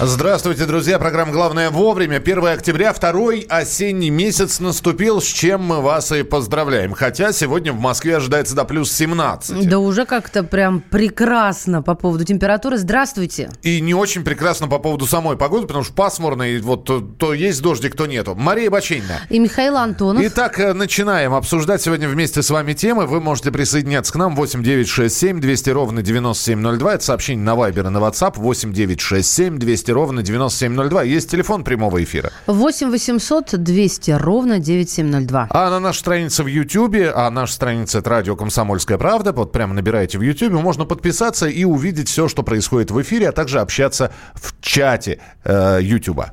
Здравствуйте, друзья. Программа «Главное вовремя». 1 октября, второй осенний месяц наступил, с чем мы вас и поздравляем. Хотя сегодня в Москве ожидается до плюс 17. Да уже как-то прям прекрасно по поводу температуры. Здравствуйте. И не очень прекрасно по поводу самой погоды, потому что пасмурно, и вот то, то есть дождик, то нету. Мария Бачинина. И Михаил Антонов. Итак, э, начинаем обсуждать сегодня вместе с вами темы. Вы можете присоединяться к нам 8967 200 ровно 9702. Это сообщение на Вайбер и на WhatsApp 8967 200 200 ровно 9702. Есть телефон прямого эфира. 8 800 200 ровно 9702. А на нашей странице в Ютьюбе, а наша страница это радио «Комсомольская правда», вот прямо набираете в Ютьюбе, можно подписаться и увидеть все, что происходит в эфире, а также общаться в чате э, Ютьюба.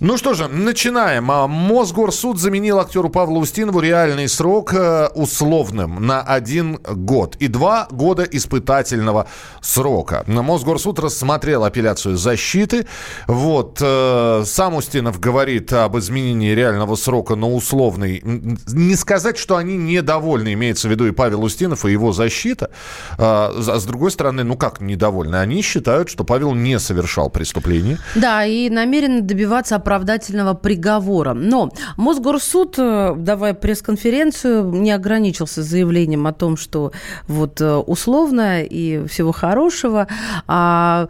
Ну что же, начинаем. А, Мосгорсуд заменил актеру Павлу Устинову реальный срок э, условным на один год и два года испытательного срока. Мосгорсуд рассмотрел апелляцию защиты. Вот, э, сам Устинов говорит об изменении реального срока на условный. Не сказать, что они недовольны, имеется в виду и Павел Устинов, и его защита. А, а с другой стороны, ну как недовольны? Они считают, что Павел не совершал преступление. Да, и намерен добиваться оправдательного приговора. Но Мосгорсуд, э, давая пресс-конференцию, не ограничился заявлением о том, что вот э, условно и всего хорошего, а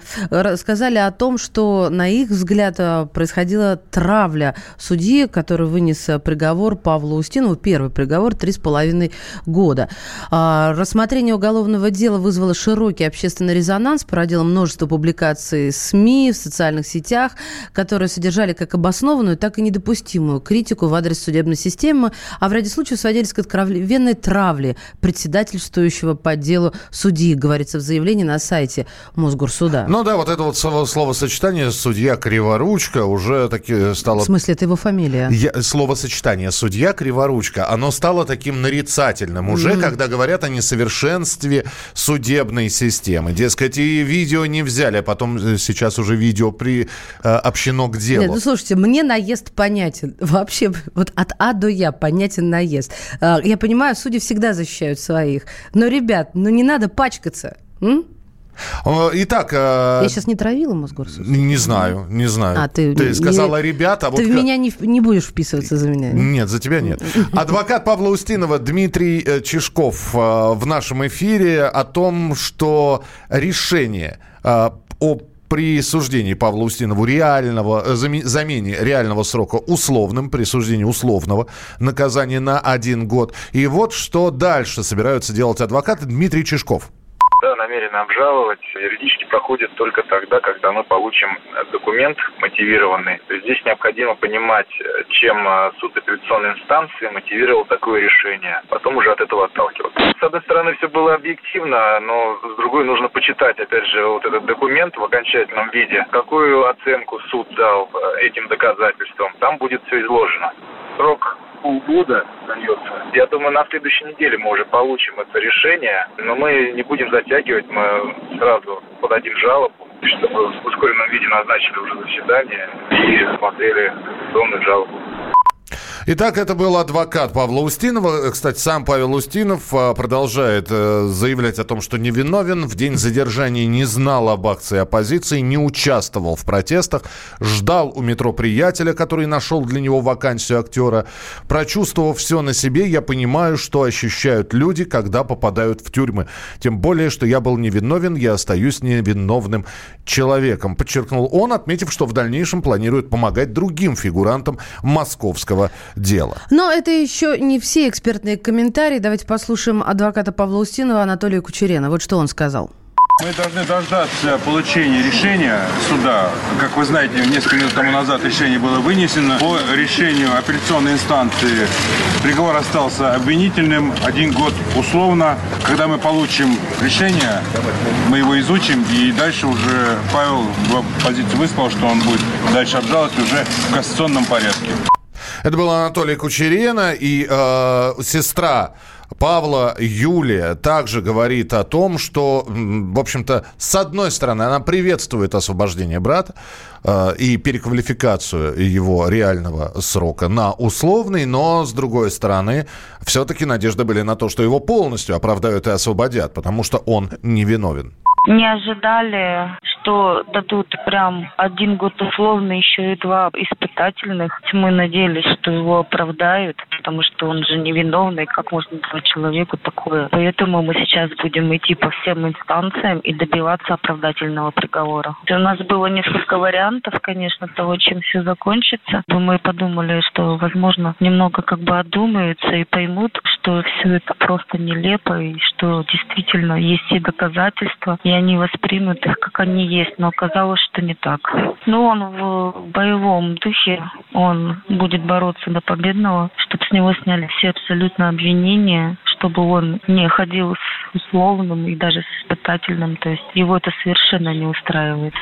сказали о том, что, на их взгляд, э, происходила травля судьи, который вынес приговор Павлу Устинову, первый приговор, три с половиной года. А, рассмотрение уголовного дела вызвало широкий общественный резонанс, породило множество публикаций СМИ, в социальных сетях, которые содержали как как обоснованную, так и недопустимую критику в адрес судебной системы, а в ряде случаев сводились к откровенной травле председательствующего по делу судьи, говорится в заявлении на сайте Мосгорсуда. Ну да, вот это вот словосочетание «судья Криворучка» уже таки стало... В смысле, это его фамилия? Я, словосочетание «судья Криворучка», оно стало таким нарицательным уже, mm-hmm. когда говорят о несовершенстве судебной системы. Дескать, и видео не взяли, а потом э, сейчас уже видео при, э, общено к делу. Нет, ну, слушайте, мне наезд понятен. Вообще, вот от А до Я понятен наезд. А, я понимаю, судьи всегда защищают своих. Но, ребят, ну не надо пачкаться. М? Итак... Э, я сейчас не травила Мосгорсуд? Не знаю, не знаю. А, ты, ты сказала не, ребята... Ты вот... в меня не, не будешь вписываться за меня? Нет, за тебя нет. Адвокат Павла Устинова Дмитрий э, Чешков э, в нашем эфире о том, что решение о присуждении Павла Устинову реального, э, замене реального срока условным, присуждении условного наказания на один год. И вот что дальше собираются делать адвокаты Дмитрий Чешков да, намерены обжаловать. Юридически проходит только тогда, когда мы получим документ мотивированный. Здесь необходимо понимать, чем э, суд апелляционной инстанции мотивировал такое решение. Потом уже от этого отталкиваться. С одной стороны, все было объективно, но с другой нужно почитать, опять же, вот этот документ в окончательном виде. Какую оценку суд дал э, этим доказательствам. Там будет все изложено. Срок полгода дается. Я думаю, на следующей неделе мы уже получим это решение, но мы не будем затягивать, мы сразу подадим жалобу, чтобы в ускоренном виде назначили уже заседание и смотрели конституционную жалобу. Итак, это был адвокат Павла Устинова. Кстати, сам Павел Устинов а, продолжает э, заявлять о том, что невиновен. В день задержания не знал об акции оппозиции, не участвовал в протестах, ждал у метро приятеля, который нашел для него вакансию актера. Прочувствовав все на себе, я понимаю, что ощущают люди, когда попадают в тюрьмы. Тем более, что я был невиновен, я остаюсь невиновным человеком, подчеркнул он, отметив, что в дальнейшем планирует помогать другим фигурантам московского дело. Но это еще не все экспертные комментарии. Давайте послушаем адвоката Павла Устинова Анатолия Кучерена. Вот что он сказал. Мы должны дождаться получения решения суда. Как вы знаете, несколько минут тому назад решение было вынесено. По решению апелляционной инстанции приговор остался обвинительным. Один год условно. Когда мы получим решение, мы его изучим. И дальше уже Павел в позицию высказал, что он будет дальше обжаловать уже в кассационном порядке. Это был Анатолий Кучерена и э, сестра Павла Юлия также говорит о том, что, в общем-то, с одной стороны, она приветствует освобождение брата э, и переквалификацию его реального срока на условный, но, с другой стороны, все-таки надежды были на то, что его полностью оправдают и освободят, потому что он невиновен. Не ожидали, что дадут прям один год условно, еще и два испытательных. Мы надеялись, что его оправдают, потому что он же невиновный, как можно давать человеку такое. Поэтому мы сейчас будем идти по всем инстанциям и добиваться оправдательного приговора. У нас было несколько вариантов, конечно, того, чем все закончится. Мы подумали, что, возможно, немного как бы одумаются и поймут, что все это просто нелепо и что действительно есть и доказательства, они воспримут их, как они есть, но оказалось, что не так. Но он в боевом духе, он будет бороться до победного, чтобы с него сняли все абсолютно обвинения, чтобы он не ходил с условным и даже с испытательным. То есть его это совершенно не устраивает.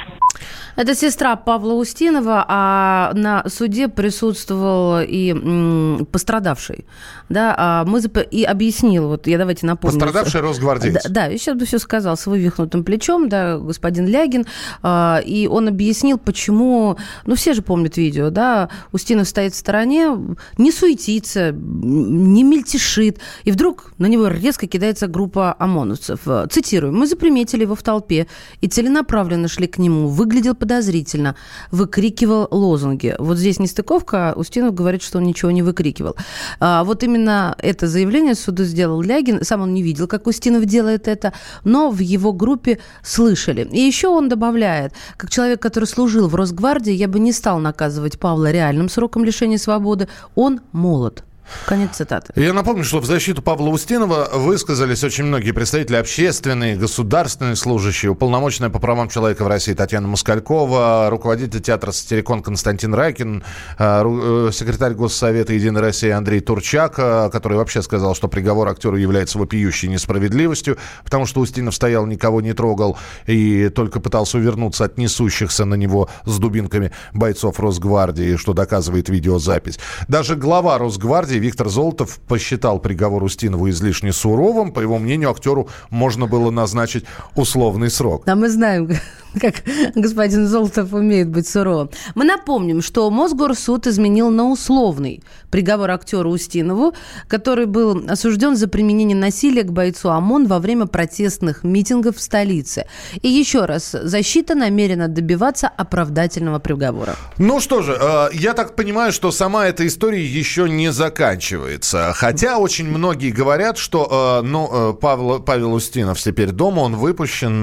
Это сестра Павла Устинова, а на суде присутствовал и пострадавший. Да, а мы зап... и объяснил, вот я давайте напомню. Пострадавший Росгвардеец. Да, да, я сейчас бы все сказал с вывихнутым плечом, да, господин Лягин, а, и он объяснил, почему, ну все же помнят видео, да, Устинов стоит в стороне, не суетится, не мельтешит, и вдруг на него резко кидается группа ОМОНовцев. Цитирую, мы заприметили его в толпе и целенаправленно шли к нему, выглядел подозрительно, выкрикивал лозунги. Вот здесь нестыковка, Устинов говорит, что он ничего не выкрикивал. А, вот именно это заявление суду сделал Лягин. Сам он не видел, как Устинов делает это, но в его группе слышали. И еще он добавляет, как человек, который служил в Росгвардии, я бы не стал наказывать Павла реальным сроком лишения свободы. Он молод. Конец цитаты. Я напомню, что в защиту Павла Устинова высказались очень многие представители общественные, государственные служащие, уполномоченная по правам человека в России Татьяна Москалькова, руководитель театра «Сатирикон» Константин Райкин, э, секретарь Госсовета «Единой России» Андрей Турчак, э, который вообще сказал, что приговор актеру является вопиющей несправедливостью, потому что Устинов стоял, никого не трогал и только пытался увернуться от несущихся на него с дубинками бойцов Росгвардии, что доказывает видеозапись. Даже глава Росгвардии Виктор Золотов посчитал приговор Устинову излишне суровым. По его мнению, актеру можно было назначить условный срок. А мы знаем, как господин Золотов умеет быть суровым. Мы напомним, что Мосгорсуд изменил на условный приговор актеру Устинову, который был осужден за применение насилия к бойцу ОМОН во время протестных митингов в столице. И еще раз, защита намерена добиваться оправдательного приговора. Ну что же, э, я так понимаю, что сама эта история еще не заканчивается. Хотя очень многие говорят, что э, ну, э, Павел, Павел Устинов теперь дома, он выпущен.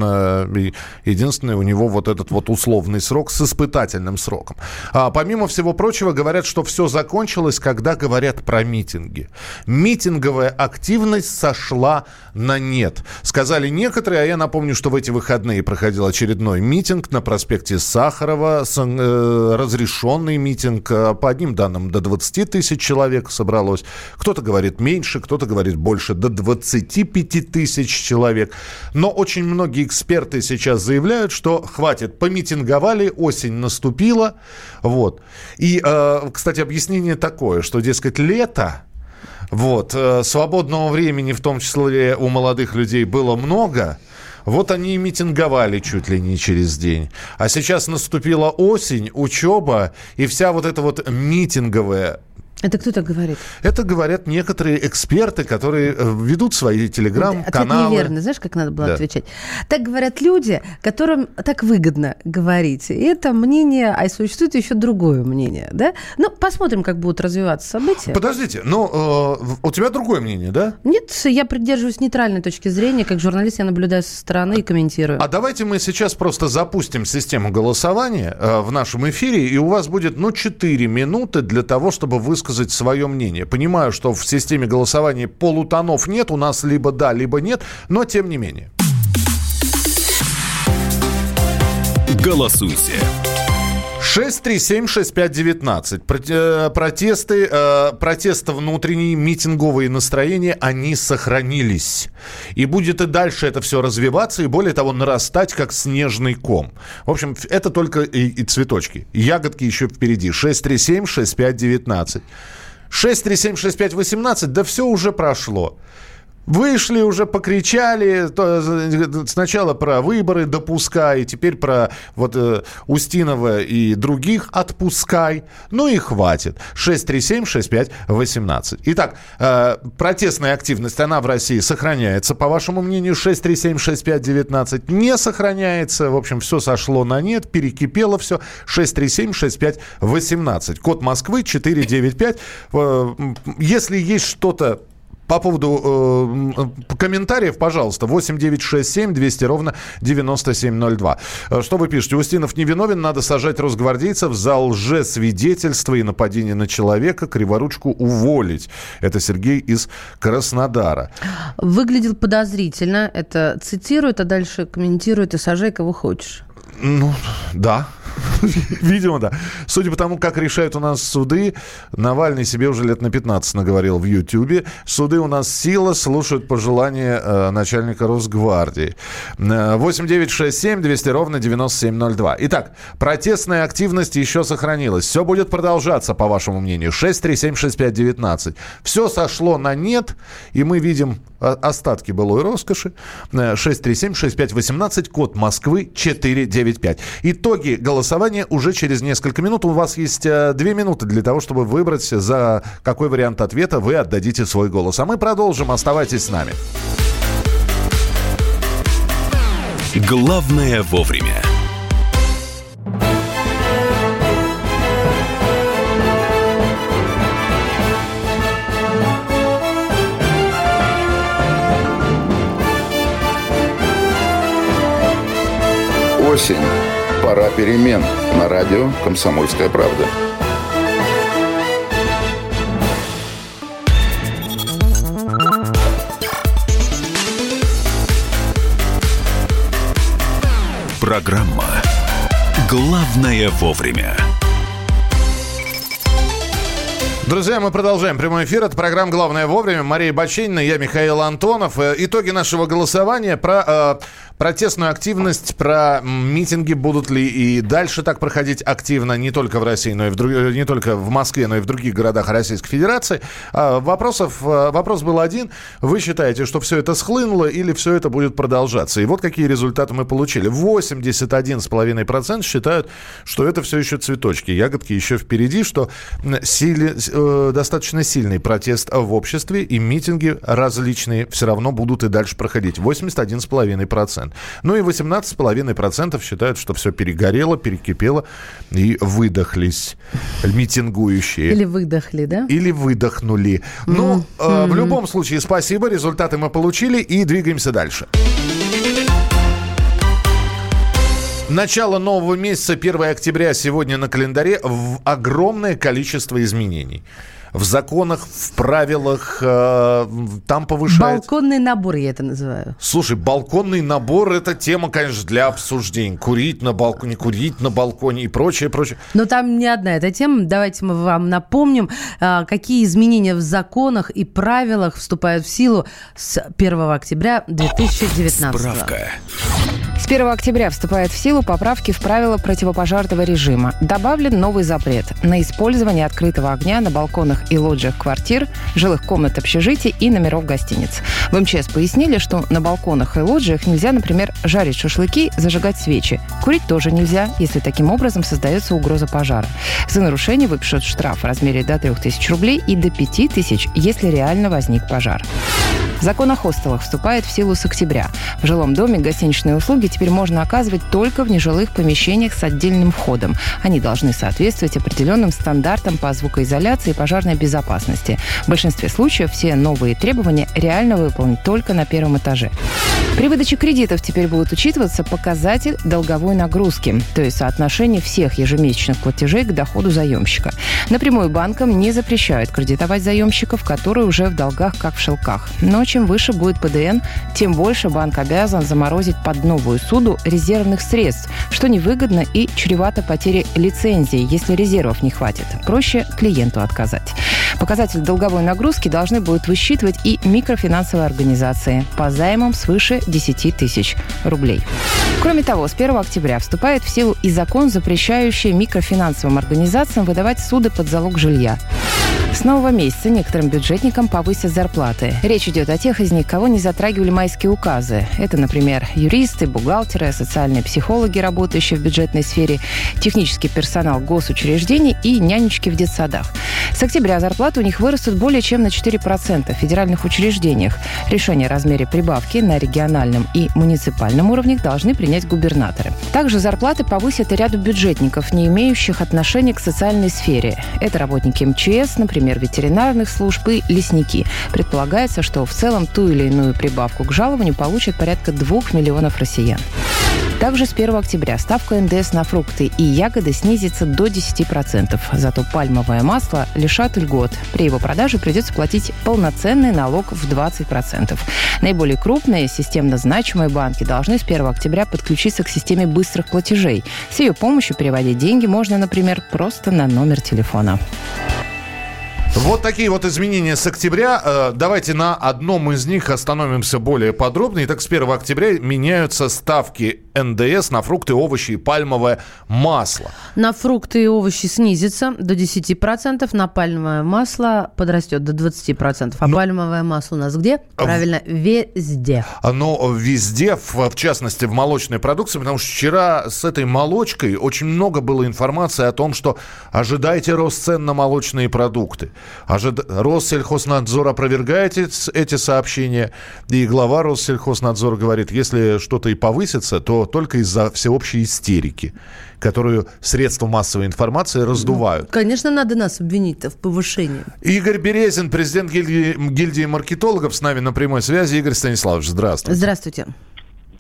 Единственное, у него вот этот вот условный срок с испытательным сроком. А, помимо всего прочего, говорят, что все закончилось, когда говорят про митинги. Митинговая активность сошла на нет. Сказали некоторые, а я напомню, что в эти выходные проходил очередной митинг на проспекте Сахарова, э, разрешенный митинг, э, по одним данным, до 20 тысяч человек собралось. Кто-то говорит меньше, кто-то говорит больше, до 25 тысяч человек. Но очень многие эксперты сейчас заявляют, что что хватит, помитинговали, осень наступила. Вот. И, э, кстати, объяснение такое, что, дескать, лето, вот, э, свободного времени, в том числе у молодых людей, было много. Вот они и митинговали чуть ли не через день. А сейчас наступила осень, учеба, и вся вот эта вот митинговая это кто так говорит? Это говорят некоторые эксперты, которые э, ведут свои телеграм-каналы. Ответ неверно. Знаешь, как надо было да. отвечать? Так говорят люди, которым так выгодно говорить. И это мнение, а существует еще другое мнение. Да? Ну, посмотрим, как будут развиваться события. Подождите, но э, у тебя другое мнение, да? Нет, я придерживаюсь нейтральной точки зрения. Как журналист я наблюдаю со стороны и комментирую. А давайте мы сейчас просто запустим систему голосования э, в нашем эфире, и у вас будет, ну, 4 минуты для того, чтобы высказать высказать свое мнение. Понимаю, что в системе голосования полутонов нет, у нас либо да, либо нет, но тем не менее. Голосуйте 6376519. Э, протесты, э, протесты внутренние, митинговые настроения, они сохранились. И будет и дальше это все развиваться, и более того, нарастать, как снежный ком. В общем, это только и, и цветочки. Ягодки еще впереди. 6376519. 6376518, да все уже прошло. Вышли уже, покричали, то, сначала про выборы допускай, теперь про вот э, Устинова и других отпускай. Ну и хватит. 637-6518. Итак, э, протестная активность, она в России сохраняется, по вашему мнению, 637-6519 не сохраняется. В общем, все сошло на нет, перекипело все. 637-6518. Код Москвы 495. Э, если есть что-то по поводу э, комментариев, пожалуйста, 8 9 6 7 200 ровно 9702. Э, что вы пишете? Устинов невиновен, надо сажать росгвардейцев за лжесвидетельство и нападение на человека, криворучку уволить. Это Сергей из Краснодара. Выглядел подозрительно, это цитирует, а дальше комментирует и сажай кого хочешь. Ну, да. Видимо, да. Судя по тому, как решают у нас суды, Навальный себе уже лет на 15 наговорил в Ютьюбе. Суды у нас сила, слушают пожелания э, начальника Росгвардии. 8967 200 ровно 9702. Итак, протестная активность еще сохранилась. Все будет продолжаться, по вашему мнению. 6376519. Все сошло на нет, и мы видим остатки былой роскоши. 6376518, код Москвы 495. Итоги голосования голосование уже через несколько минут. У вас есть э, две минуты для того, чтобы выбрать, за какой вариант ответа вы отдадите свой голос. А мы продолжим. Оставайтесь с нами. Главное вовремя. Осень Пора перемен на радио «Комсомольская правда». Программа «Главное вовремя». Друзья, мы продолжаем прямой эфир. Это программа «Главное вовремя». Мария Баченина, я Михаил Антонов. Э, итоги нашего голосования про э, протестную активность, про митинги, будут ли и дальше так проходить активно, не только в России, но и в друг... не только в Москве, но и в других городах Российской Федерации. А, вопросов, а, вопрос был один. Вы считаете, что все это схлынуло или все это будет продолжаться? И вот какие результаты мы получили. 81,5% считают, что это все еще цветочки, ягодки еще впереди, что сили... э, достаточно сильный протест в обществе и митинги различные все равно будут и дальше проходить. 81,5%. Ну и 18,5% считают, что все перегорело, перекипело и выдохлись митингующие. Или выдохли, да? Или выдохнули. Mm-hmm. Ну, э, в любом случае, спасибо, результаты мы получили и двигаемся дальше. Начало нового месяца, 1 октября, сегодня на календаре, в огромное количество изменений в законах, в правилах, э, там повышается... Балконный набор я это называю. Слушай, балконный набор – это тема, конечно, для обсуждений. Курить на балконе, курить на балконе и прочее, прочее. Но там не одна эта тема. Давайте мы вам напомним, э, какие изменения в законах и правилах вступают в силу с 1 октября 2019 Справка. С 1 октября вступает в силу поправки в правила противопожарного режима. Добавлен новый запрет на использование открытого огня на балконах и лоджиях квартир, жилых комнат общежитий и номеров гостиниц. В МЧС пояснили, что на балконах и лоджиях нельзя, например, жарить шашлыки, зажигать свечи. Курить тоже нельзя, если таким образом создается угроза пожара. За нарушение выпишут штраф в размере до 3000 рублей и до 5000, если реально возник пожар. Закон о хостелах вступает в силу с октября. В жилом доме гостиничные услуги теперь можно оказывать только в нежилых помещениях с отдельным входом. Они должны соответствовать определенным стандартам по звукоизоляции и пожарной безопасности. В большинстве случаев все новые требования реально выполнить только на первом этаже. При выдаче кредитов теперь будет учитываться показатель долговой нагрузки, то есть соотношение всех ежемесячных платежей к доходу заемщика. Напрямую банкам не запрещают кредитовать заемщиков, которые уже в долгах как в шелках. Но чем выше будет ПДН, тем больше банк обязан заморозить под новую суду резервных средств, что невыгодно и чревато потерей лицензии, если резервов не хватит. Проще клиенту отказать. Показатель долговой нагрузки должны будут высчитывать и микрофинансовые организации по займам свыше 10 тысяч рублей. Кроме того, с 1 октября вступает в силу и закон, запрещающий микрофинансовым организациям выдавать суды под залог жилья. С нового месяца некоторым бюджетникам повысят зарплаты. Речь идет о тех из них, кого не затрагивали майские указы. Это, например, юристы, бухгалтеры, социальные психологи, работающие в бюджетной сфере, технический персонал госучреждений и нянечки в детсадах. С октября зарплаты у них вырастут более чем на 4% в федеральных учреждениях. Решение о размере прибавки на региональном и муниципальном уровнях должны принять губернаторы. Также зарплаты повысят и ряду бюджетников, не имеющих отношения к социальной сфере. Это работники МЧС, например, ветеринарных служб и лесники. Предполагается, что в целом ту или иную прибавку к жалованию получат порядка 2 миллионов россиян. Также с 1 октября ставка НДС на фрукты и ягоды снизится до 10%. Зато пальмовое масло лишат льгот. При его продаже придется платить полноценный налог в 20%. Наиболее крупные системно значимые банки должны с 1 октября подключиться к системе быстрых платежей. С ее помощью переводить деньги можно, например, просто на номер телефона. Вот такие вот изменения с октября. Э, давайте на одном из них остановимся более подробно. Итак, с 1 октября меняются ставки НДС на фрукты, овощи и пальмовое масло. На фрукты и овощи снизится до 10%, на пальмовое масло подрастет до 20%. А Но... пальмовое масло у нас где? Правильно, везде. Оно везде, в, в частности, в молочной продукции, потому что вчера с этой молочкой очень много было информации о том, что ожидайте рост цен на молочные продукты. Ожид... Россельхознадзор опровергает эти сообщения, и глава Россельхознадзора говорит, если что-то и повысится, то только из-за всеобщей истерики которую средства массовой информации раздувают. Конечно, надо нас обвинить в повышении. Игорь Березин, президент гильдии, гильдии маркетологов, с нами на прямой связи. Игорь Станиславович, здравствуйте. Здравствуйте.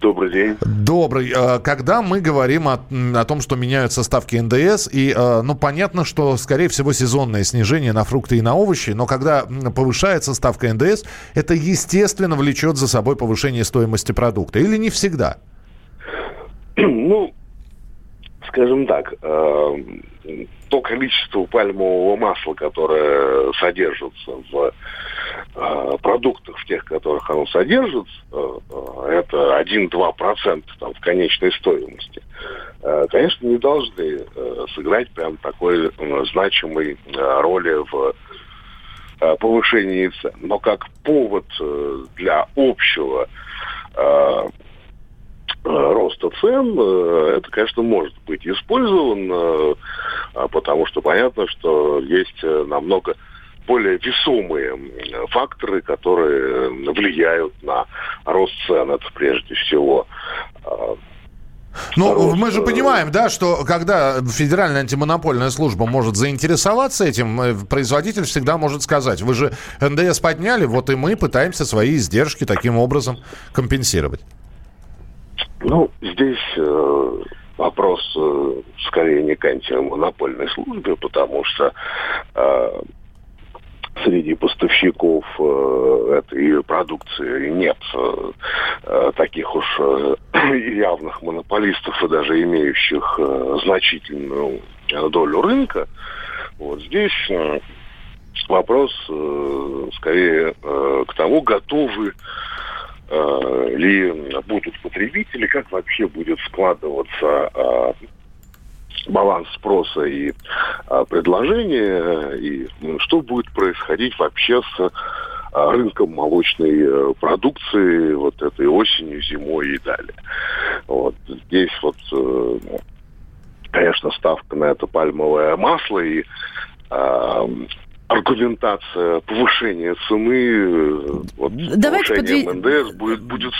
Добрый день. Добрый. А, когда мы говорим о, о том, что меняются ставки НДС, и, а, ну, понятно, что, скорее всего, сезонное снижение на фрукты и на овощи, но когда повышается ставка ндс, это, естественно, влечет за собой повышение стоимости продукта. Или не всегда? Ну, скажем так, э, то количество пальмового масла, которое содержится в э, продуктах, в тех, которых оно содержится, э, это 1-2% там, в конечной стоимости, э, конечно, не должны э, сыграть прям такой э, значимой э, роли в э, повышении цен. Но как повод э, для общего э, роста цен, э, это, конечно, может быть использовано, э, потому что понятно, что есть э, намного более весомые факторы, которые влияют на рост цен. Это прежде всего ну, Рост, мы же понимаем, да, что когда Федеральная антимонопольная служба может заинтересоваться этим, производитель всегда может сказать, вы же НДС подняли, вот и мы пытаемся свои издержки таким образом компенсировать. Ну, здесь э, вопрос э, скорее не к антимонопольной службе, потому что э, среди поставщиков э, этой продукции нет э, э таких уж явных монополистов и даже имеющих значительную долю рынка. Вот здесь вопрос скорее к тому, готовы ли будут потребители, как вообще будет складываться э, баланс спроса и э, предложения, и ну, что будет происходить вообще с рынком молочной продукции вот этой осенью, зимой и далее. Вот здесь вот, конечно, ставка на это пальмовое масло и аргументация повышения цены, э, вот, Давайте подве... НДС будет, будет,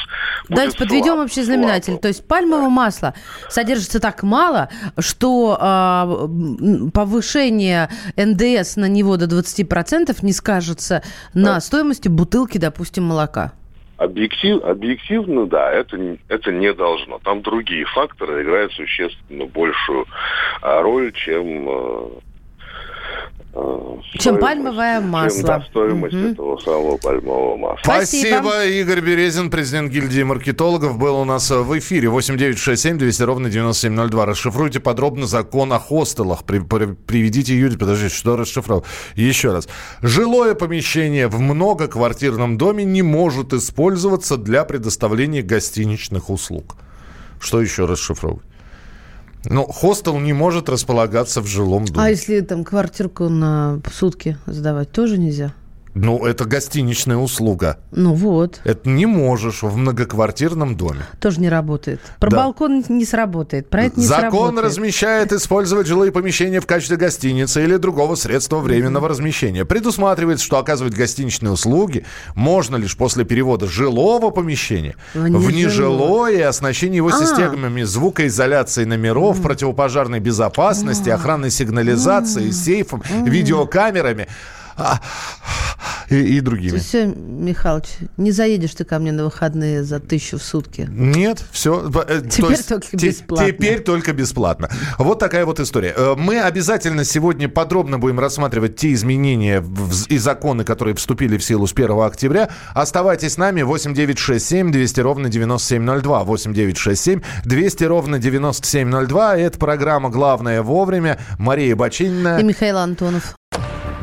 Давайте будет подведем общий знаменатель. Слабо. То есть пальмовое да. масло содержится так мало, что э, повышение НДС на него до 20% не скажется на стоимости бутылки, допустим, молока. Объектив, объективно, да, это, это не должно. Там другие факторы играют существенно большую а, роль, чем э, Э, чем пальмовое масло. Чем, да, стоимость угу. этого самого пальмового масла. Спасибо. Спасибо. Игорь Березин, президент гильдии маркетологов, был у нас в эфире. 8967 200 ровно 9702. Расшифруйте подробно закон о хостелах. При, при, приведите Юрий, подождите, что расшифровал? Еще раз. Жилое помещение в многоквартирном доме не может использоваться для предоставления гостиничных услуг. Что еще расшифровывать? Ну, хостел не может располагаться в жилом доме. А если там квартирку на сутки сдавать, тоже нельзя? Ну, это гостиничная услуга. Ну вот. Это не можешь в многоквартирном доме. Тоже не работает. Про да. балкон не сработает. Про это не Закон сработает. размещает использовать жилые помещения в качестве гостиницы или другого средства временного mm-hmm. размещения. Предусматривается, что оказывать гостиничные услуги можно лишь после перевода жилого помещения в, в нежилое и оснащение его а. системами звукоизоляции номеров, mm-hmm. противопожарной безопасности, mm-hmm. охранной сигнализации, mm-hmm. сейфом, mm-hmm. видеокамерами а, и, и другими. Все, Михалыч, не заедешь ты ко мне на выходные за тысячу в сутки. Нет, все. Э, теперь есть, только бесплатно. Теперь только бесплатно. Вот такая вот история. Э, мы обязательно сегодня подробно будем рассматривать те изменения и законы, которые вступили в силу с 1 октября. Оставайтесь с нами. 8967 200 ровно 9702. 8967 200 ровно 9702. Это программа «Главное вовремя». Мария Бочинина. И Михаил Антонов.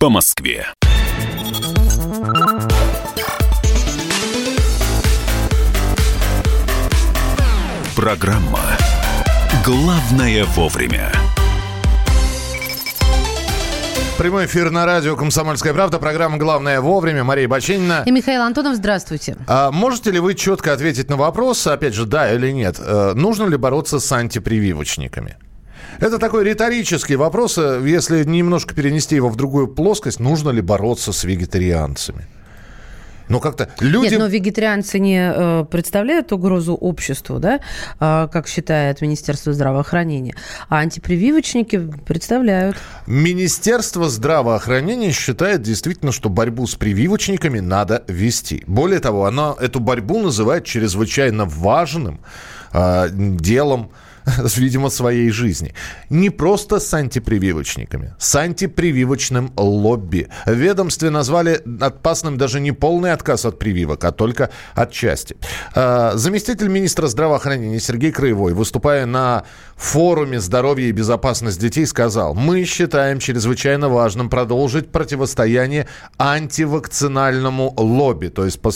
по Москве. Программа «Главное вовремя». Прямой эфир на радио «Комсомольская правда». Программа «Главное вовремя». Мария Бачинина. И Михаил Антонов. Здравствуйте. А можете ли вы четко ответить на вопрос, опять же, да или нет, э, нужно ли бороться с антипрививочниками? Это такой риторический вопрос. Э, если немножко перенести его в другую плоскость, нужно ли бороться с вегетарианцами? Ну, как-то люди... Нет, но вегетарианцы не э, представляют угрозу обществу, да, э, как считает Министерство здравоохранения, а антипрививочники представляют. Министерство здравоохранения считает действительно, что борьбу с прививочниками надо вести. Более того, оно эту борьбу называет чрезвычайно важным э, делом видимо, своей жизни. Не просто с антипрививочниками, с антипрививочным лобби. В ведомстве назвали опасным даже не полный отказ от прививок, а только отчасти. А, заместитель министра здравоохранения Сергей Краевой, выступая на форуме «Здоровье и безопасность детей», сказал, мы считаем чрезвычайно важным продолжить противостояние антивакцинальному лобби. То есть по,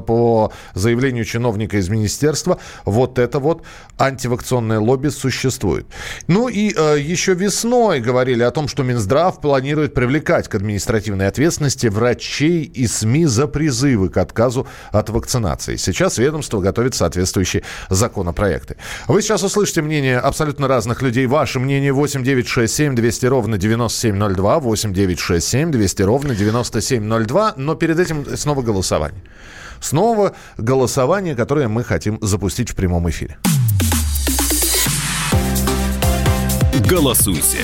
по заявлению чиновника из министерства, вот это вот антивакционное лобби существует. Ну и э, еще весной говорили о том, что Минздрав планирует привлекать к административной ответственности врачей и СМИ за призывы к отказу от вакцинации. Сейчас ведомство готовит соответствующие законопроекты. Вы сейчас услышите мнение абсолютно разных людей. Ваше мнение 8 9 6 7 200 ровно 9702, 8 9 6 7 200 ровно 9702, но перед этим снова голосование. Снова голосование, которое мы хотим запустить в прямом эфире. Голосуйте.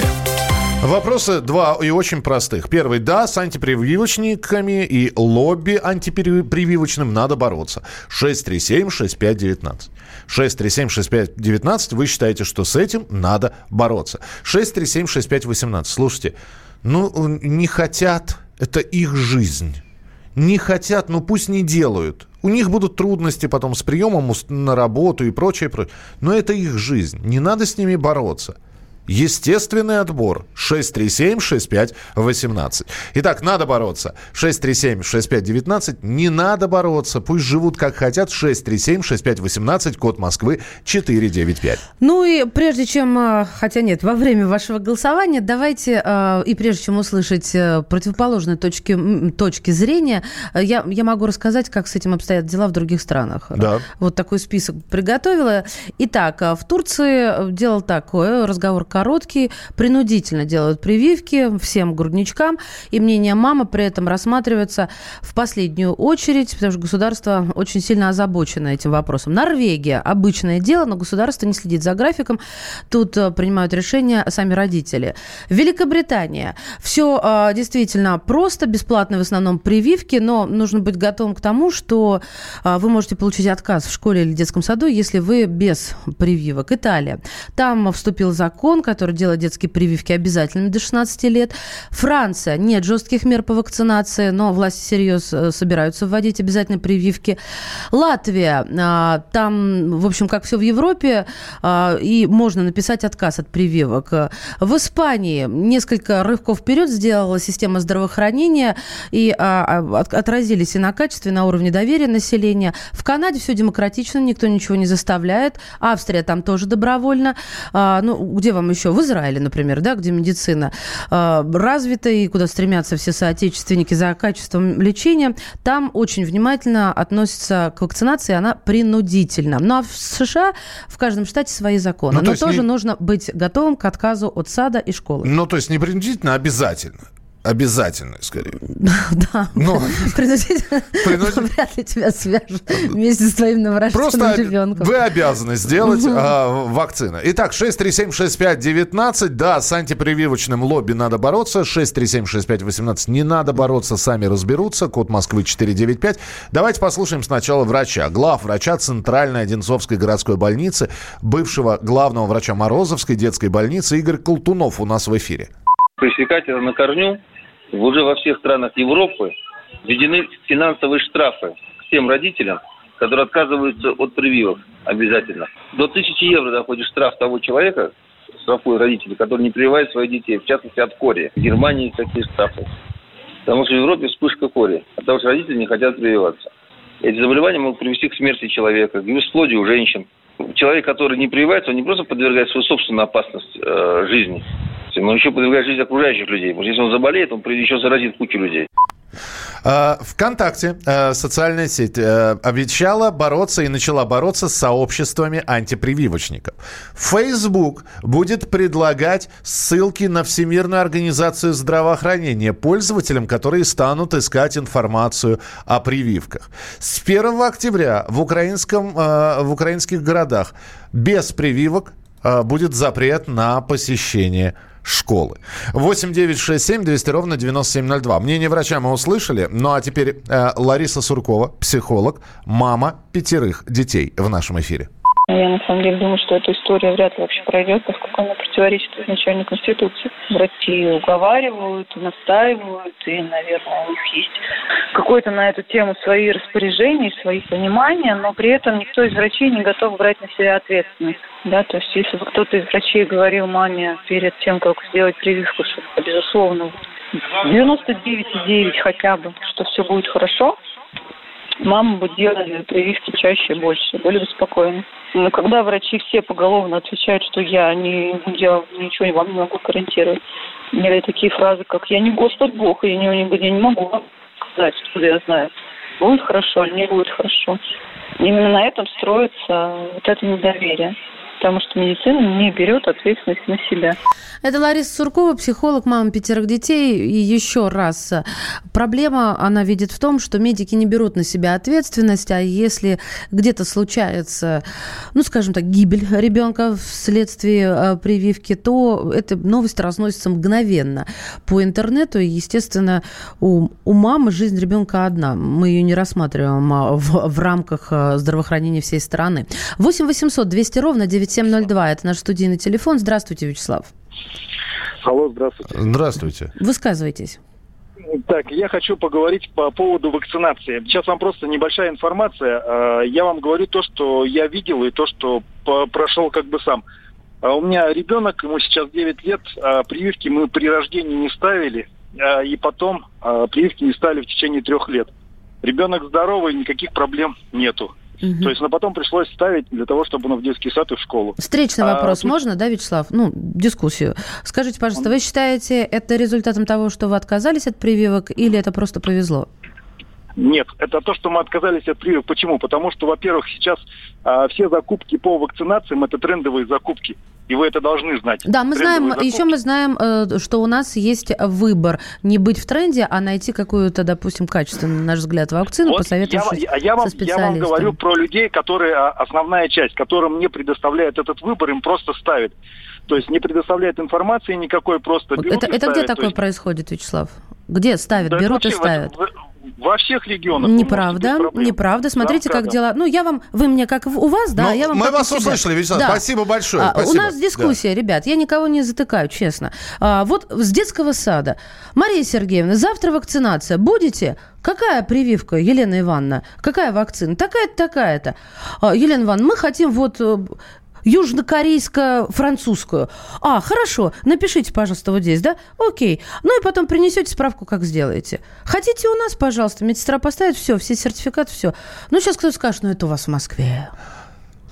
Вопросы два и очень простых. Первый. Да, с антипрививочниками и лобби антипрививочным надо бороться. 637-6519. 637-6519. Вы считаете, что с этим надо бороться. 637-6518. Слушайте, ну, не хотят, это их жизнь. Не хотят, ну пусть не делают. У них будут трудности потом с приемом на работу и прочее, прочее. Но это их жизнь. Не надо с ними бороться. Естественный отбор 637-6518. Итак, надо бороться. 637-6519. Не надо бороться. Пусть живут как хотят. 637-6518. Код Москвы 495. Ну и прежде чем, а, хотя нет, во время вашего голосования, давайте, а, и прежде чем услышать э, противоположные точки, точки зрения, я, я могу рассказать, как с этим обстоят дела в других странах. Да. Вот такой список приготовила. Итак, в Турции делал такое, разговор короткий, принудительно делают прививки всем грудничкам, и мнение мамы при этом рассматривается в последнюю очередь, потому что государство очень сильно озабочено этим вопросом. Норвегия – обычное дело, но государство не следит за графиком. Тут э, принимают решения сами родители. Великобритания. Все э, действительно просто, бесплатные в основном прививки, но нужно быть готовым к тому, что э, вы можете получить отказ в школе или детском саду, если вы без прививок. Италия. Там вступил закон, который делает детские прививки обязательными до 16 лет. Франция. Нет жестких мер по вакцинации, но власти серьезно собираются вводить обязательные прививки. Латвия. Там, в общем, как все в Европе, и можно написать отказ от прививок. В Испании несколько рывков вперед сделала система здравоохранения, и отразились и на качестве, и на уровне доверия населения. В Канаде все демократично, никто ничего не заставляет. Австрия там тоже добровольно. Ну, где вам еще? В Израиле, например, да, где медицина развита и куда стремятся все соотечественники за качеством лечения. Там очень внимательно относятся к вакцинации, она принудительна. Ну, а в США в каждом штате свои законы. Ну, Но тоже не... нужно быть готовым к отказу от сада и школы. Ну, то есть не принудительно, а обязательно. Обязательное, скорее. Да. Но... Принудительно вряд ли тебя свяжут вместе с твоим новорожденным Просто ребенком. вы обязаны сделать а, вакцину. Итак, 6376519. Да, с антипрививочным лобби надо бороться. 6376518. Не надо бороться, сами разберутся. Код Москвы 495. Давайте послушаем сначала врача. Глав врача Центральной Одинцовской городской больницы, бывшего главного врача Морозовской детской больницы Игорь Колтунов у нас в эфире. Пресекать это на корню уже во всех странах Европы введены финансовые штрафы к тем родителям, которые отказываются от прививок обязательно. До тысячи евро доходит штраф того человека, штрафует родителей, который не прививает своих детей, в частности от кори. В Германии такие штрафы. Потому что в Европе вспышка кори, от того, что родители не хотят прививаться. Эти заболевания могут привести к смерти человека, к бесплодию женщин. Человек, который не прививается, он не просто подвергает свою собственную опасность э, жизни, но еще подвергает жизнь окружающих людей. Потому что если он заболеет, он еще заразит кучу людей. А, ВКонтакте, э, социальная сеть, э, обещала бороться и начала бороться с сообществами антипрививочников. Facebook будет предлагать ссылки на Всемирную организацию здравоохранения пользователям, которые станут искать информацию о прививках. С 1 октября в, украинском, э, в украинских городах без прививок будет запрет на посещение школы. 8 9 6 7 200 ровно 9702. Мнение врача мы услышали. Ну а теперь э, Лариса Суркова, психолог, мама пятерых детей в нашем эфире. Я на самом деле думаю, что эта история вряд ли вообще пройдет, поскольку она противоречит изначально Конституции. Врачи уговаривают, настаивают, и, наверное, у них есть какое-то на эту тему свои распоряжения, свои понимания, но при этом никто из врачей не готов брать на себя ответственность. Да, то есть если бы кто-то из врачей говорил маме перед тем, как сделать прививку, что, безусловно, 99,9 хотя бы, что все будет хорошо, мамы бы делали прививки чаще и больше, были бы спокойны. Но когда врачи все поголовно отвечают, что я, не, я ничего вам не могу гарантировать, или такие фразы, как «я не Господь Бог, и я не, я не могу вам сказать, откуда я знаю, будет хорошо или не будет хорошо». Именно на этом строится вот это недоверие потому что медицина не берет ответственность на себя. Это Лариса Суркова, психолог, мама пятерых детей. И еще раз, проблема она видит в том, что медики не берут на себя ответственность, а если где-то случается, ну, скажем так, гибель ребенка вследствие э, прививки, то эта новость разносится мгновенно по интернету. И, естественно, у, у мамы жизнь ребенка одна. Мы ее не рассматриваем а, в, в рамках э, здравоохранения всей страны. 8 800 200 ровно 9702. Это наш студийный телефон. Здравствуйте, Вячеслав. Алло, здравствуйте. Здравствуйте. Высказывайтесь. Так, я хочу поговорить по поводу вакцинации. Сейчас вам просто небольшая информация. А, я вам говорю то, что я видел и то, что прошел как бы сам. А у меня ребенок, ему сейчас 9 лет, а прививки мы при рождении не ставили, и потом прививки не ставили в течение трех лет. Ребенок здоровый, никаких проблем нету. То есть, но потом пришлось ставить для того, чтобы он в детский сад и в школу. Встречный А, вопрос тут- можно, да, Вячеслав? Ну, дискуссию. Скажите, пожалуйста, вы считаете это результатом того, что вы отказались от прививок, или это просто повезло? Нет, это то, что мы отказались от прививок. Почему? Потому что, во-первых, сейчас а, все закупки по вакцинациям это трендовые закупки. И вы это должны знать. Да, мы знаем, еще мы знаем, э, что у нас есть выбор не быть в тренде, а найти какую-то, допустим, качественную, на наш взгляд, вакцину, Вот посоветовавшись я, я, вам, со я вам говорю про людей, которые а, основная часть, которым не предоставляет этот выбор, им просто ставят. То есть не предоставляет информации никакой, просто Вот берут это, и это где ставят. То такое есть- происходит, Вячеслав? Где ставят, Да берут и вообще ставят? во, во всех регионах. Неправда, неправда. Смотрите, Да, как да. дела. Ну, я вам, вы мне как у вас, да, Ну, я вам мы вас услышали, Вячеслав. Да. Спасибо большое, А, спасибо. У нас дискуссия, ребят. Я никого не затыкаю, честно. А, вот с детского сада. Мария Сергеевна, завтра вакцинация. Будете? Какая прививка, Елена Ивановна? Какая вакцина? Такая-то, такая-то. А, Елена Ивановна, мы хотим вот э, южнокорейско-французскую. А, хорошо, напишите, пожалуйста, вот здесь, да? Окей. Ну и потом принесете справку, как сделаете. Хотите у нас, пожалуйста, медсестра поставит, все, все сертификаты, все. Ну, сейчас кто-то скажет, ну это у вас в Москве.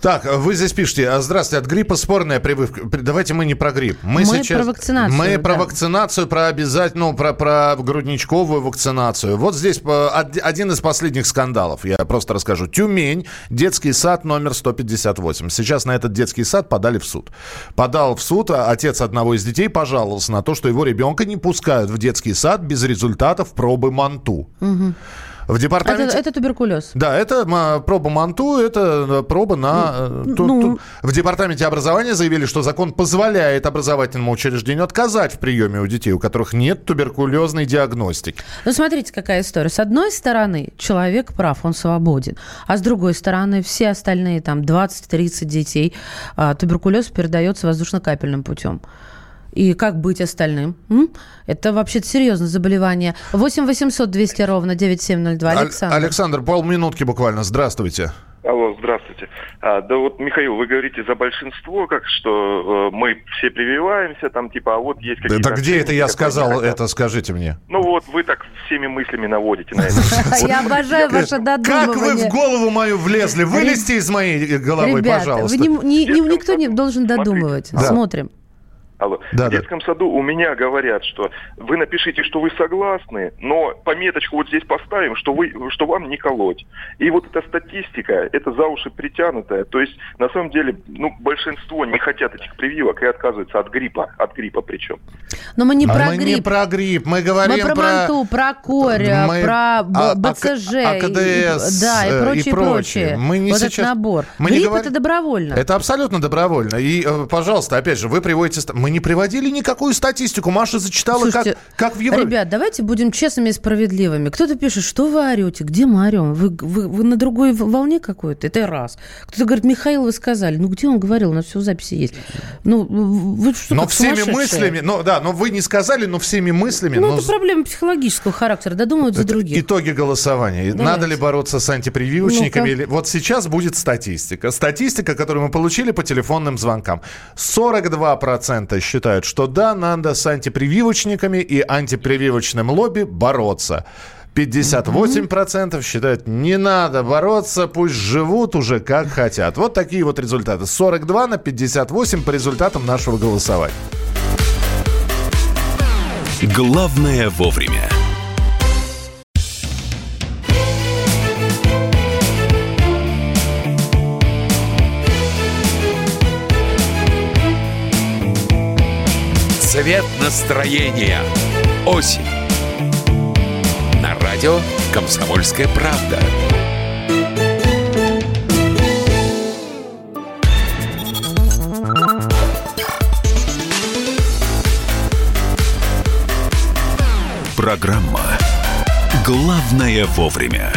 Так, вы здесь пишете, а, здравствуйте, от гриппа спорная прививка. При- Давайте мы не про грипп. Мы, Мы сейчас... про вакцинацию, Мы про да. вакцинацию, про обязательную, про, про грудничковую вакцинацию. Вот здесь э, од- один из последних скандалов, я просто расскажу. Тюмень, детский сад номер 158. Сейчас на этот детский сад подали в суд. Подал в суд, а отец одного из детей пожаловался на то, что его ребенка не пускают в детский сад без результатов пробы МАНТУ. Мгм. В департаменте... Это, это туберкулез. Да, это проба МАНТУ, это э, проба на... э, ту- ну. ту- В департаменте образования заявили, что закон позволяет образовательному учреждению отказать в приеме у детей, у которых нет туберкулезной диагностики. Ну, смотрите, какая история. С одной стороны, человек прав, он свободен. А с другой стороны, все остальные, там, 20-30 детей, а, туберкулез передается воздушно-капельным путем. И как быть остальным? М? Это вообще-то серьезное заболевание. 8 800 200 ровно 9702. Аль- Александр. Александр, полминутки буквально. Здравствуйте. Алло, здравствуйте. А, да вот, Михаил, вы говорите за большинство, как что э, мы все прививаемся, там типа, а вот есть Да, какие-то... так где это я сказал хотят. это, скажите мне. Ну вот, вы так всеми мыслями наводите на это. Я обожаю ваше додумывание. Как вы в голову мою влезли? Вылезьте из моей головы, Ребята, пожалуйста. не- никто не должен додумывать. Да. Смотрим. Алло. Да, в да. детском саду у меня говорят, что вы напишите, что вы согласны, но пометочку вот здесь поставим, что вы, что вам не колоть. И вот эта статистика, это за уши притянутая. То есть, на самом деле, ну, большинство не хотят этих прививок и отказываются от гриппа, от гриппа причем. Но мы не А про мы не грипп. про грипп, мы говорим Мы про, про... манту, про корь, Мы- про а- БЦЖ, а- и- АКДС, да, и э, прочее, и и прочее. прочее. Мы не вот сейчас- этот набор. мы не Грипп говор- это добровольно. Это абсолютно добровольно. И, э, пожалуйста, опять же, вы приводите... Мы не приводили никакую статистику. Маша зачитала, Слушайте, как, как в Европе. Ребят, давайте будем честными и справедливыми. Кто-то пишет, что вы орете, где мы орем? Вы, вы, вы на другой волне какой-то? Это раз. Кто-то говорит, Михаил, вы сказали. Ну, где он говорил? У нас все в записи есть. Ну, вы что, Но всеми мыслями... Ну, да, но вы не сказали, но всеми мыслями... Ну, но это проблема психологического характера. Додумывают за других. Итоги голосования. Давайте. Надо ли бороться с антипрививочниками? Ну-ка. Или... Вот сейчас будет статистика. Статистика, которую мы получили по телефонным звонкам. 42% считают, что да, надо с антипрививочниками и антипрививочным лобби бороться. 58% считают, не надо бороться, пусть живут уже как хотят. Вот такие вот результаты. 42 на 58 по результатам нашего голосования. Главное вовремя. Цвет настроения. Осень. На радио «Комсомольская правда». Программа «Главное вовремя».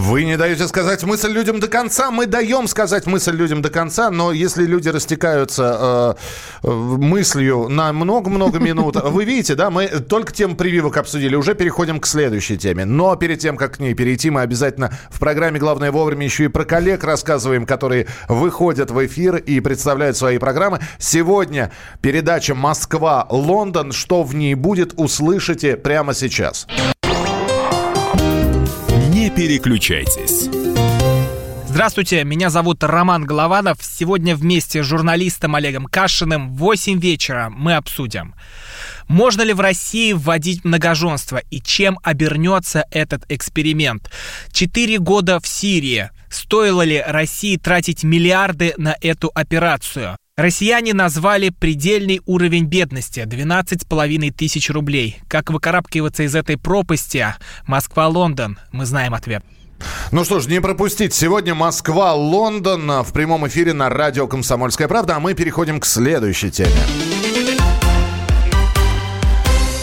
Вы не даете сказать мысль людям до конца. Мы даем сказать мысль людям до конца, но если люди растекаются э, э мыслью на много-много минут, вы видите, да, мы только тему прививок обсудили, уже переходим к следующей теме. Но перед тем, как к ней перейти, мы обязательно в программе «Главное вовремя» еще и про коллег рассказываем, которые выходят в эфир и представляют свои программы. Сегодня передача «Москва-Лондон». Что в ней будет, услышите прямо сейчас переключайтесь. Здравствуйте, меня зовут Роман Голованов. Сегодня вместе с журналистом Олегом Кашиным в 8 вечера мы обсудим, можно ли в России вводить многоженство и чем обернется этот эксперимент. Четыре года в Сирии. Стоило ли России тратить миллиарды на эту операцию? Россияне назвали предельный уровень бедности – 12,5 тысяч рублей. Как выкарабкиваться из этой пропасти? Москва-Лондон. Мы знаем ответ. Ну что ж, не пропустить. Сегодня Москва-Лондон в прямом эфире на радио «Комсомольская правда», а мы переходим к следующей теме.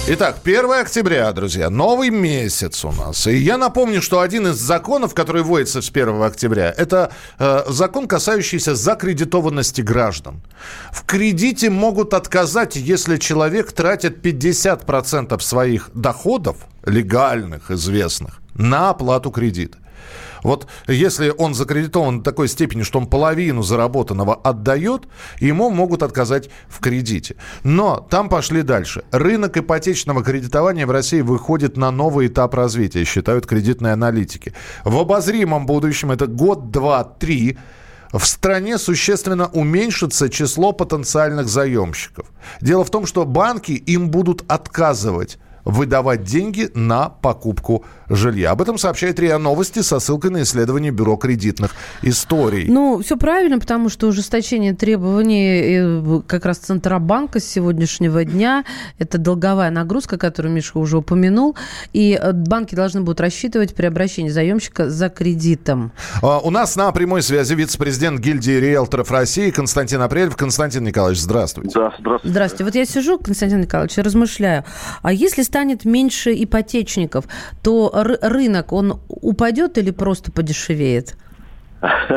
Итак, 1 октября, друзья, новый месяц у нас. И я напомню, что один из законов, который вводится с 1 октября, это э, закон, касающийся закредитованности граждан. В кредите могут отказать, если человек тратит 50% своих доходов, легальных, известных, на оплату кредита. Вот если он закредитован до такой степени, что он половину заработанного отдает, ему могут отказать в кредите. Но там пошли дальше. Рынок ипотечного кредитования в России выходит на новый этап развития, считают кредитные аналитики. В обозримом будущем, это год, два, три, в стране существенно уменьшится число потенциальных заемщиков. Дело в том, что банки им будут отказывать выдавать деньги на покупку жилья. Об этом сообщает РИА Новости со ссылкой на исследование Бюро кредитных историй. Ну, все правильно, потому что ужесточение требований э, как раз Центробанка с сегодняшнего дня – это долговая нагрузка, которую Миша уже упомянул, и э, банки должны будут рассчитывать при обращении заемщика за кредитом. А, у нас на прямой связи вице-президент гильдии риэлторов России Константин Апрелев. Константин Николаевич, здравствуйте. Да, здравствуйте. Здравствуйте. Вот я сижу, Константин Николаевич, и размышляю, а если станет меньше ипотечников, то рынок, он упадет или просто подешевеет?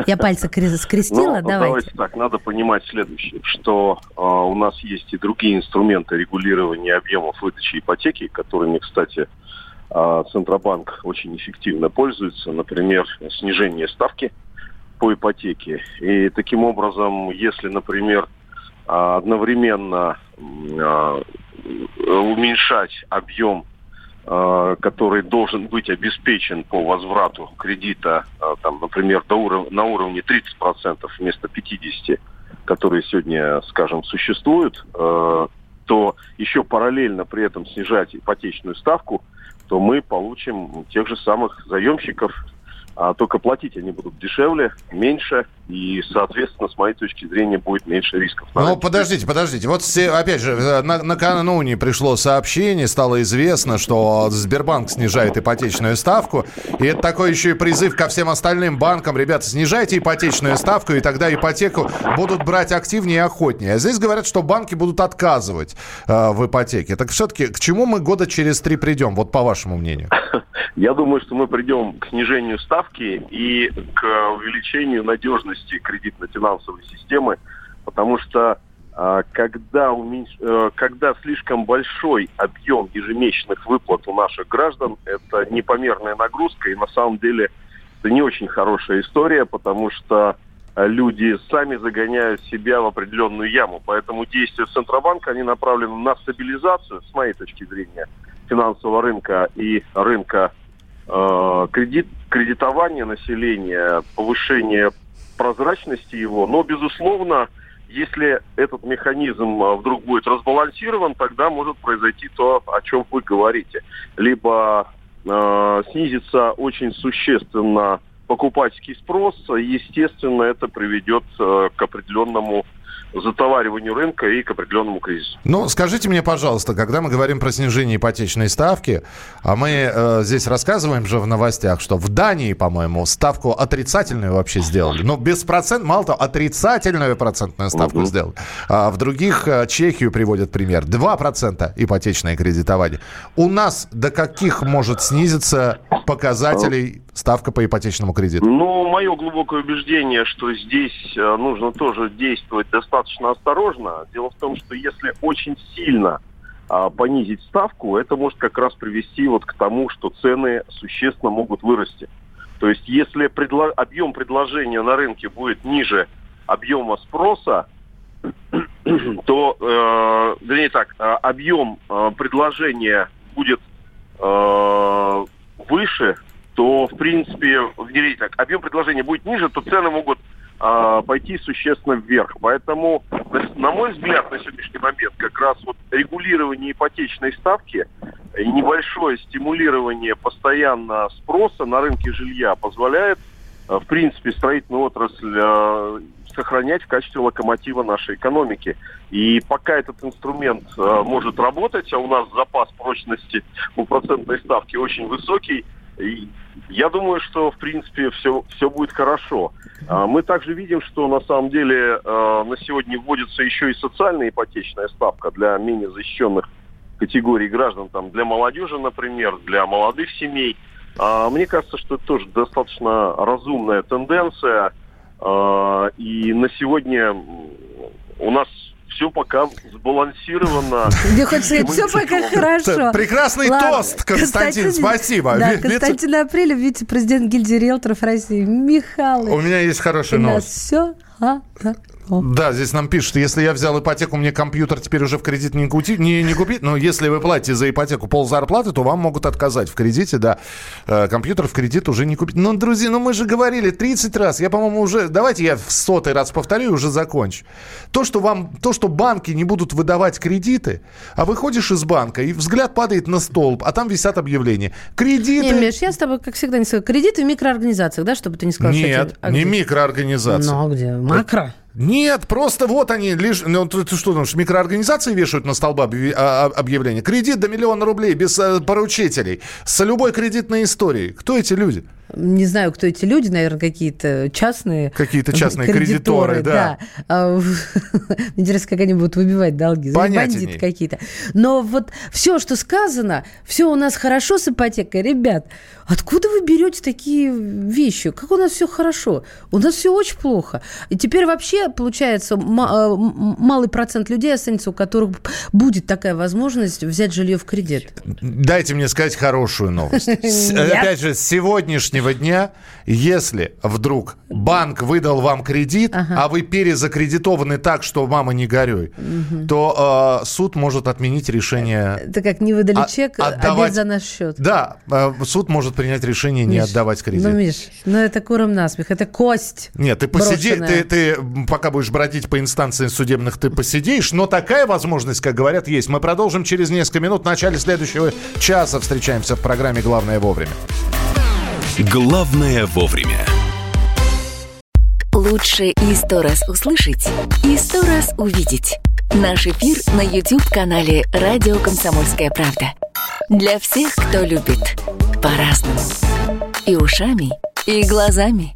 Я пальцы скрестила, ну, давайте. Давайте так, надо понимать следующее, что э, у нас есть и другие инструменты регулирования объемов выдачи ипотеки, которыми, кстати, э, Центробанк очень эффективно пользуется, например, снижение ставки по ипотеке. И таким образом, если, например, одновременно э, уменьшать объем который должен быть обеспечен по возврату кредита, э, там, например, до уров- на уровне 30% вместо 50%, которые сегодня, скажем, существуют, э, то еще параллельно при этом снижать ипотечную ставку, то мы получим тех же самых заемщиков, а только платить они будут дешевле, меньше, и, соответственно, с моей точки зрения, будет меньше рисков. Ну, подождите, подождите. Вот, все, опять же, э, на, накануне пришло сообщение, стало известно, что Сбербанк снижает ипотечную ставку, и это такой еще и призыв ко всем остальным банкам. Ребята, снижайте ипотечную ставку, и тогда ипотеку будут брать активнее и охотнее. А здесь говорят, что банки будут отказывать э, в ипотеке. Так все-таки к чему мы года через три придем, вот по вашему мнению? Я думаю, что мы придем к снижению ставки и к увеличению надежности кредитно-финансовой системы, потому что а, когда, уменьш... Э, когда слишком большой объем ежемесячных выплат у наших граждан, это непомерная нагрузка, и на самом деле это не очень хорошая история, потому что люди сами загоняют себя в определенную яму. Поэтому действия Центробанка, они направлены на стабилизацию, с моей точки зрения, финансового рынка и рынка кредит, кредитования населения, повышение прозрачности его. Но, безусловно, если этот механизм э, вдруг будет разбалансирован, тогда может произойти то, о чем вы говорите. Либо э, снизится очень существенно покупательский спрос, естественно, это приведет э, к определенному затовариванию рынка и к определенному кризису. Ну, скажите мне, пожалуйста, когда мы говорим про снижение ипотечной ставки, а мы э, здесь рассказываем же в новостях, что в Дании, по-моему, ставку отрицательную вообще сделали. Ну, без процент, мало того, отрицательную процентную ставку угу. сделали. А в других, э, Чехию приводят пример, 2% ипотечное кредитование. У нас до каких может снизиться показателей Ставка по ипотечному кредиту. Ну, мое глубокое убеждение, что здесь э, нужно тоже действовать достаточно осторожно. Дело в том, что если очень сильно а, понизить ставку, это может как раз привести вот к тому, что цены существенно могут вырасти. То есть если предло... объем предложения на рынке будет ниже объема спроса, то, э, вернее так, э, объем э, предложения будет э, выше, то, в принципе, вернее так, объем предложения будет ниже, то цены могут э, пойти существенно вверх. Поэтому, на мой взгляд, на сегодняшний момент как раз вот регулирование ипотечной ставки и небольшое стимулирование постоянно спроса на рынке жилья позволяет, э, в принципе, строительную отрасль э, сохранять в качестве локомотива нашей экономики. И пока этот инструмент э, может работать, а у нас запас прочности у процентной ставки очень высокий, я думаю, что, в принципе, все, все будет хорошо. А мы также видим, что на самом деле э, на сегодня вводится еще и социальная ипотечная ставка для менее защищенных категорий граждан, там, для молодежи, например, для молодых семей. А мне кажется, что это тоже достаточно разумная тенденция. А, и на сегодня у нас все пока сбалансировано. Мне хочется сказать, все пока хорошо. Прекрасный тост, Константин, спасибо. Да, Константин Апрелев, вице-президент гильдии риэлторов России. Михалыч. У меня есть хорошая новость. все да, здесь нам пишут, если я взял ипотеку, мне компьютер теперь уже в кредит не, купить, не, не купить. Но если вы платите за ипотеку пол зарплаты, то вам могут отказать в кредите, да. Э, компьютер в кредит уже не купить. Ну, друзья, ну мы же говорили 30 раз. Я, по-моему, уже... Давайте я в сотый раз повторю и уже закончу. То, что вам... То, что банки не будут выдавать кредиты, а выходишь из банка, и взгляд падает на столб, а там висят объявления. Кредиты... Не, Миш, я с тобой, как всегда, не сказал. Кредиты в микроорганизациях, да, чтобы ты не сказал, Нет, что... А не микроорганизации. Ну, а где? ما أكره. Нет, просто вот они лишь... Ну, ты, ты что думаешь, микроорганизации вешают на столба а, объявления? Кредит до миллиона рублей без э, поручителей, с любой кредитной историей. Кто эти люди? не знаю, кто эти люди, наверное, какие-то частные... Какие-то частные кредиторы, кредиторы да. да. А, интересно, как они будут выбивать долги. Бандиты какие-то. Но вот все, что сказано, все у нас хорошо с ипотекой. Ребят, откуда вы берете такие вещи? Как у нас все хорошо? У нас все очень плохо. И теперь вообще, получается, а, малый процент людей останется, у которых будет такая возможность взять жилье в кредит. Дайте мне сказать хорошую новость. Опять же, сегодняшний сегодняшнего дня, если вдруг банк выдал вам кредит, а вы перезакредитованы так, что мама не горюй, то э, суд может отменить решение. Это как не выдали чек, а отдавать... за наш счет. Да, э, суд может принять решение не отдавать кредит. Ну, Миш, ну это куром насмех, это кость. Нет, ты посиди, ты, ты пока будешь бродить по инстанциям судебных, ты посидишь, но такая возможность, как говорят, есть. Мы продолжим через несколько минут. В начале следующего часа встречаемся в программе «Главное вовремя». Главное вовремя. Лучше и сто раз услышать, и сто раз увидеть. Наш эфир на YouTube-канале «Радио Комсомольская правда». Для всех, кто любит по-разному. И ушами, и глазами.